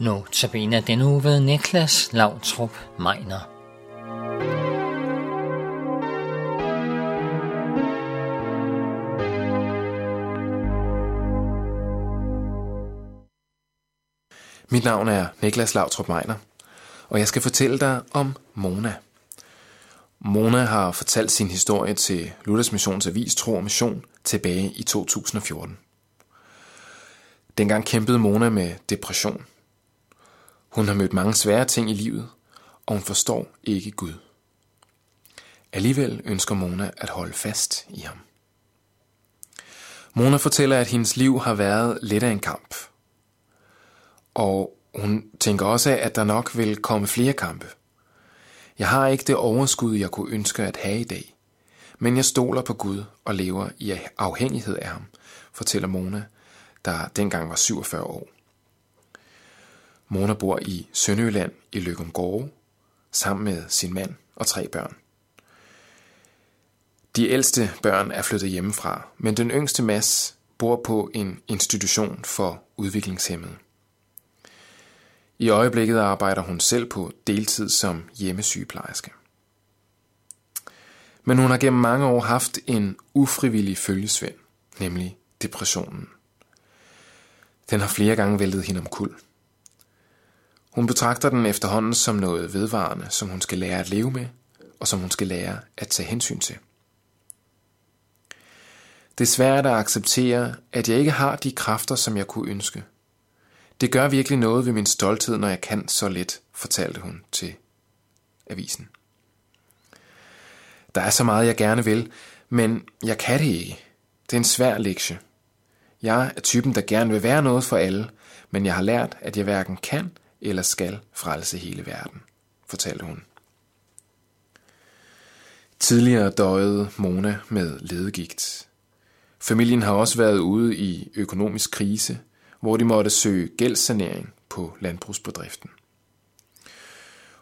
Nu tabiner den uge ved Niklas Lavtrup Meiner. Mit navn er Niklas Lavtrup Meiner, og jeg skal fortælle dig om Mona. Mona har fortalt sin historie til Luthers Missions Avis Tro og Mission tilbage i 2014. Dengang kæmpede Mona med depression. Hun har mødt mange svære ting i livet, og hun forstår ikke Gud. Alligevel ønsker Mona at holde fast i ham. Mona fortæller, at hendes liv har været lidt af en kamp. Og hun tænker også, at der nok vil komme flere kampe. Jeg har ikke det overskud, jeg kunne ønske at have i dag. Men jeg stoler på Gud og lever i afhængighed af ham, fortæller Mona, der dengang var 47 år. Mona bor i Sønderjylland i Løgumgårde sammen med sin mand og tre børn. De ældste børn er flyttet hjemmefra, men den yngste Mads bor på en institution for udviklingshemmede. I øjeblikket arbejder hun selv på deltid som hjemmesygeplejerske. Men hun har gennem mange år haft en ufrivillig følgesvend, nemlig depressionen. Den har flere gange væltet hende om kul. Hun betragter den efterhånden som noget vedvarende, som hun skal lære at leve med, og som hun skal lære at tage hensyn til. Det er svært at acceptere, at jeg ikke har de kræfter, som jeg kunne ønske. Det gør virkelig noget ved min stolthed, når jeg kan så lidt, fortalte hun til avisen. Der er så meget, jeg gerne vil, men jeg kan det ikke. Det er en svær lektie. Jeg er typen, der gerne vil være noget for alle, men jeg har lært, at jeg hverken kan eller skal frelse hele verden, fortalte hun. Tidligere døjede Mona med ledegigt. Familien har også været ude i økonomisk krise, hvor de måtte søge gældssanering på landbrugsbedriften.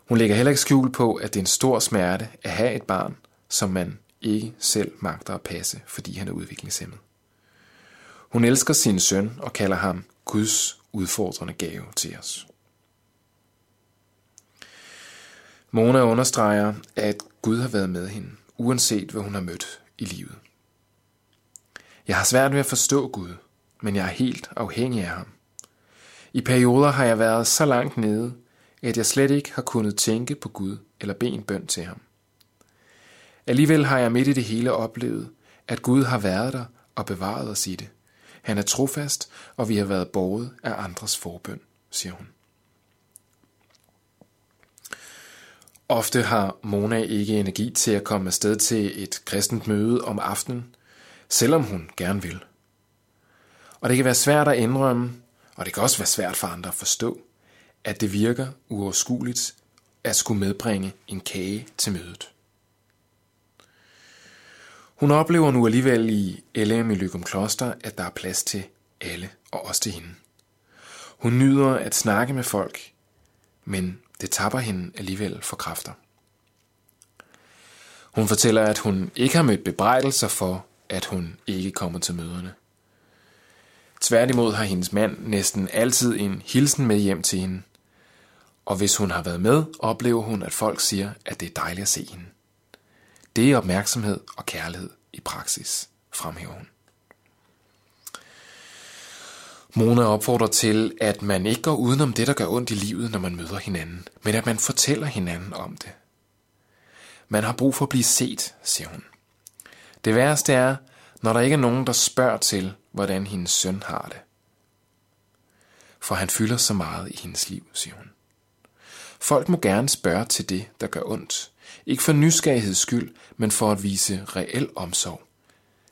Hun lægger heller ikke skjul på, at det er en stor smerte at have et barn, som man ikke selv magter at passe, fordi han er udviklingshemmet. Hun elsker sin søn og kalder ham Guds udfordrende gave til os. Mona understreger, at Gud har været med hende, uanset hvad hun har mødt i livet. Jeg har svært ved at forstå Gud, men jeg er helt afhængig af ham. I perioder har jeg været så langt nede, at jeg slet ikke har kunnet tænke på Gud eller bede en bøn til ham. Alligevel har jeg midt i det hele oplevet, at Gud har været der og bevaret os i det. Han er trofast, og vi har været borget af andres forbøn, siger hun. Ofte har Mona ikke energi til at komme afsted til et kristent møde om aftenen, selvom hun gerne vil. Og det kan være svært at indrømme, og det kan også være svært for andre at forstå, at det virker uoverskueligt at skulle medbringe en kage til mødet. Hun oplever nu alligevel i LM i Lykum Kloster, at der er plads til alle, og også til hende. Hun nyder at snakke med folk, men det tapper hende alligevel for kræfter. Hun fortæller, at hun ikke har mødt bebrejdelser for, at hun ikke kommer til møderne. Tværtimod har hendes mand næsten altid en hilsen med hjem til hende. Og hvis hun har været med, oplever hun, at folk siger, at det er dejligt at se hende. Det er opmærksomhed og kærlighed i praksis, fremhæver hun. Mona opfordrer til, at man ikke går udenom det, der gør ondt i livet, når man møder hinanden, men at man fortæller hinanden om det. Man har brug for at blive set, siger hun. Det værste er, når der ikke er nogen, der spørger til, hvordan hendes søn har det. For han fylder så meget i hendes liv, siger hun. Folk må gerne spørge til det, der gør ondt. Ikke for nysgerrigheds skyld, men for at vise reel omsorg.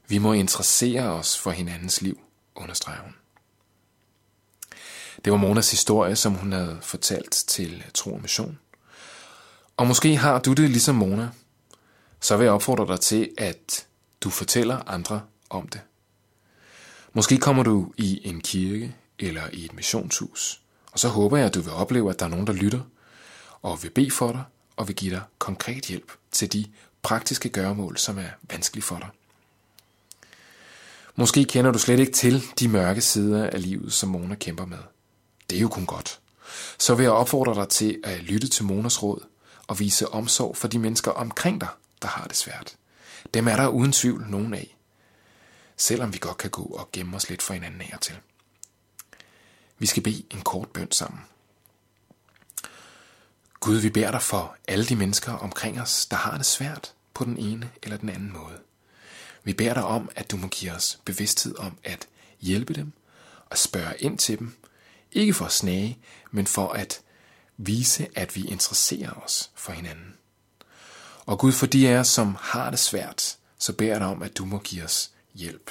Vi må interessere os for hinandens liv, understreger hun. Det var Monas historie, som hun havde fortalt til Tro og Mission. Og måske har du det ligesom Mona. Så vil jeg opfordre dig til, at du fortæller andre om det. Måske kommer du i en kirke eller i et missionshus, og så håber jeg, at du vil opleve, at der er nogen, der lytter og vil bede for dig og vil give dig konkret hjælp til de praktiske gøremål, som er vanskelige for dig. Måske kender du slet ikke til de mørke sider af livet, som Mona kæmper med. Det er jo kun godt. så vil jeg opfordre dig til at lytte til Monas råd og vise omsorg for de mennesker omkring dig, der har det svært. Dem er der uden tvivl nogen af, selvom vi godt kan gå og gemme os lidt for hinanden af og til. Vi skal bede en kort bøn sammen. Gud, vi beder dig for alle de mennesker omkring os, der har det svært på den ene eller den anden måde. Vi beder dig om, at du må give os bevidsthed om at hjælpe dem og spørge ind til dem. Ikke for at snage, men for at vise, at vi interesserer os for hinanden. Og Gud, for de af os, som har det svært, så beder jeg dig om, at du må give os hjælp.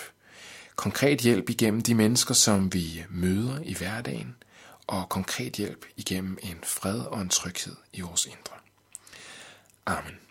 Konkret hjælp igennem de mennesker, som vi møder i hverdagen, og konkret hjælp igennem en fred og en tryghed i vores indre. Amen.